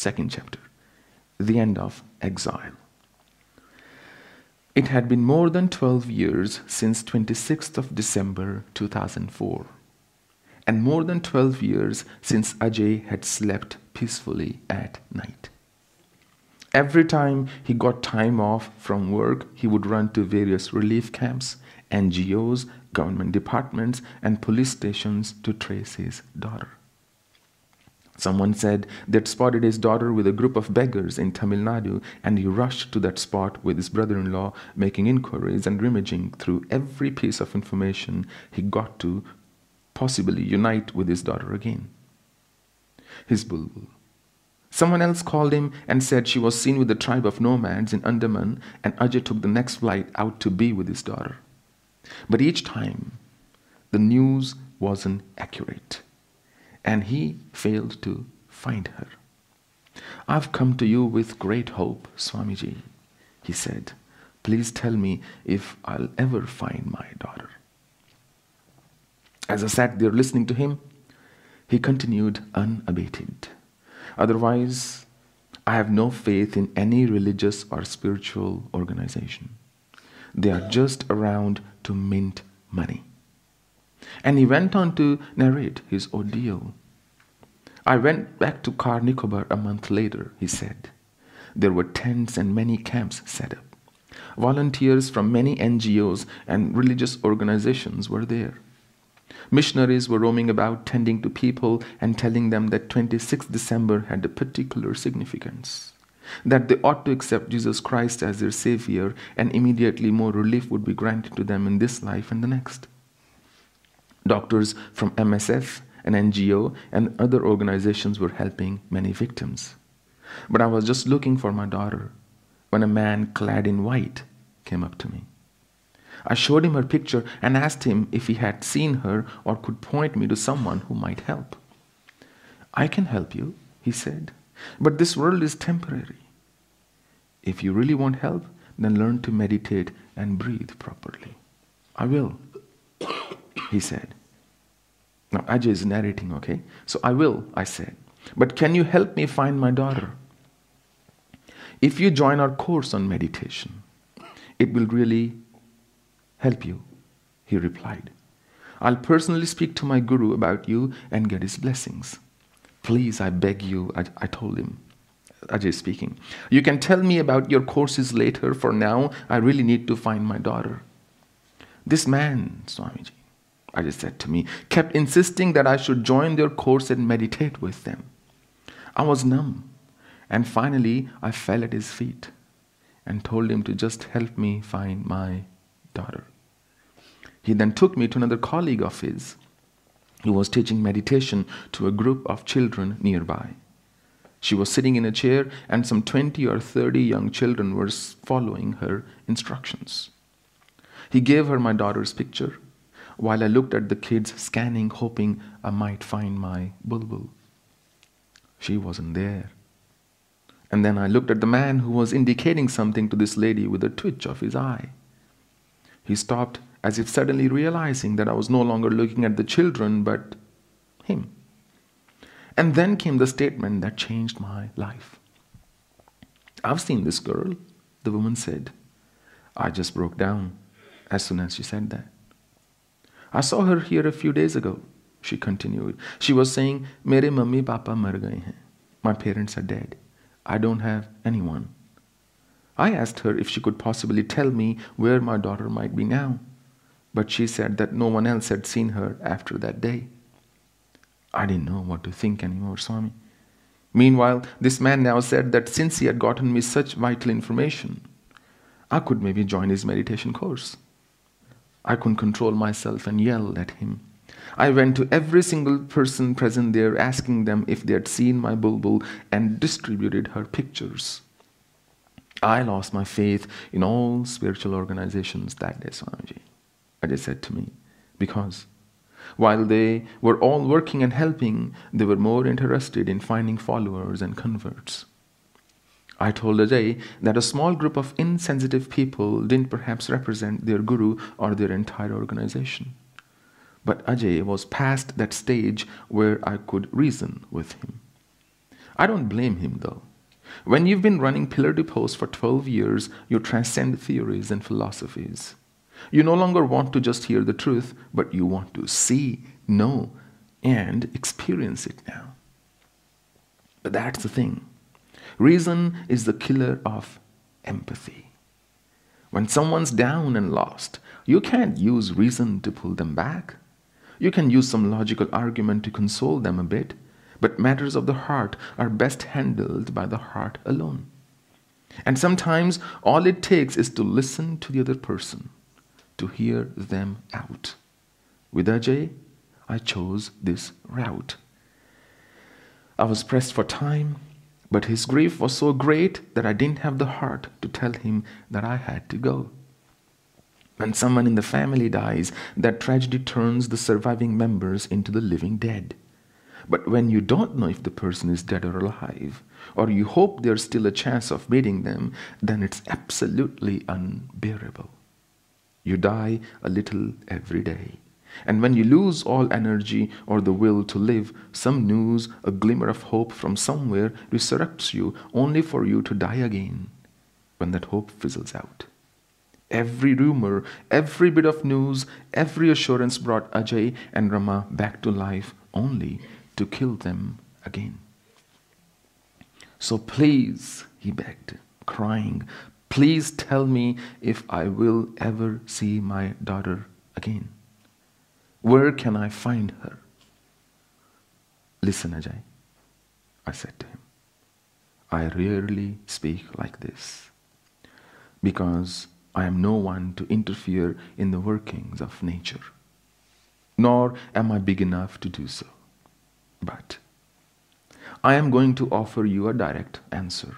second chapter, the end of exile. It had been more than 12 years since 26th of December 2004 and more than 12 years since Ajay had slept peacefully at night. Every time he got time off from work, he would run to various relief camps, NGOs, government departments, and police stations to trace his daughter. Someone said they'd spotted his daughter with a group of beggars in Tamil Nadu, and he rushed to that spot with his brother in law, making inquiries and rummaging through every piece of information he got to possibly unite with his daughter again. His bulbul. Someone else called him and said she was seen with a tribe of nomads in Andaman, and Ajay took the next flight out to be with his daughter. But each time, the news wasn't accurate, and he failed to find her. I've come to you with great hope, Swamiji, he said. Please tell me if I'll ever find my daughter. As I sat there listening to him, he continued unabated. Otherwise, I have no faith in any religious or spiritual organization. They are just around to mint money. And he went on to narrate his ordeal. I went back to Car Nicobar a month later, he said. There were tents and many camps set up. Volunteers from many NGOs and religious organizations were there. Missionaries were roaming about tending to people and telling them that 26 December had a particular significance, that they ought to accept Jesus Christ as their Savior, and immediately more relief would be granted to them in this life and the next. Doctors from MSF, an NGO, and other organizations were helping many victims. But I was just looking for my daughter when a man clad in white came up to me. I showed him her picture and asked him if he had seen her or could point me to someone who might help. I can help you, he said, but this world is temporary. If you really want help, then learn to meditate and breathe properly. I will, he said. Now, Ajay is narrating, okay? So I will, I said. But can you help me find my daughter? If you join our course on meditation, it will really help you, he replied. I'll personally speak to my guru about you and get his blessings. Please, I beg you, I, I told him. Ajay speaking. You can tell me about your courses later. For now, I really need to find my daughter. This man, Swamiji, Ajay said to me, kept insisting that I should join their course and meditate with them. I was numb, and finally I fell at his feet and told him to just help me find my daughter. He then took me to another colleague of his who was teaching meditation to a group of children nearby. She was sitting in a chair, and some 20 or 30 young children were following her instructions. He gave her my daughter's picture while I looked at the kids, scanning, hoping I might find my bulbul. She wasn't there. And then I looked at the man who was indicating something to this lady with a twitch of his eye. He stopped as if suddenly realizing that I was no longer looking at the children but him. And then came the statement that changed my life. I've seen this girl, the woman said. I just broke down as soon as she said that. I saw her here a few days ago, she continued. She was saying, Mere mummy papa mar gaye hain. My parents are dead. I don't have anyone. I asked her if she could possibly tell me where my daughter might be now but she said that no one else had seen her after that day. I didn't know what to think anymore, Swami. Meanwhile, this man now said that since he had gotten me such vital information, I could maybe join his meditation course. I couldn't control myself and yelled at him. I went to every single person present there, asking them if they had seen my bulbul and distributed her pictures. I lost my faith in all spiritual organizations that day, Swamiji. Ajay said to me, because while they were all working and helping, they were more interested in finding followers and converts. I told Ajay that a small group of insensitive people didn't perhaps represent their guru or their entire organization. But Ajay was past that stage where I could reason with him. I don't blame him though. When you've been running pillar to for 12 years, you transcend theories and philosophies. You no longer want to just hear the truth, but you want to see, know, and experience it now. But that's the thing. Reason is the killer of empathy. When someone's down and lost, you can't use reason to pull them back. You can use some logical argument to console them a bit, but matters of the heart are best handled by the heart alone. And sometimes all it takes is to listen to the other person, to hear them out. With Ajay, I chose this route. I was pressed for time, but his grief was so great that I didn't have the heart to tell him that I had to go. When someone in the family dies, that tragedy turns the surviving members into the living dead. But when you don't know if the person is dead or alive, or you hope there's still a chance of meeting them, then it's absolutely unbearable. You die a little every day. And when you lose all energy or the will to live, some news, a glimmer of hope from somewhere resurrects you only for you to die again when that hope fizzles out. Every rumor, every bit of news, every assurance brought Ajay and Rama back to life only to kill them again. So please, he begged, crying, please tell me if I will ever see my daughter again. Where can I find her? Listen, Ajay, I said to him. I rarely speak like this because I am no one to interfere in the workings of nature, nor am I big enough to do so. But I am going to offer you a direct answer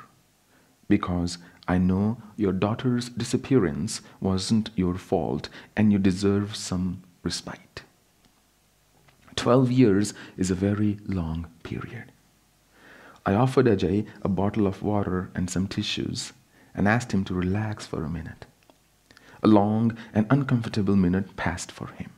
because I know your daughter's disappearance wasn't your fault and you deserve some respite. Twelve years is a very long period. I offered Ajay a bottle of water and some tissues and asked him to relax for a minute. A long and uncomfortable minute passed for him.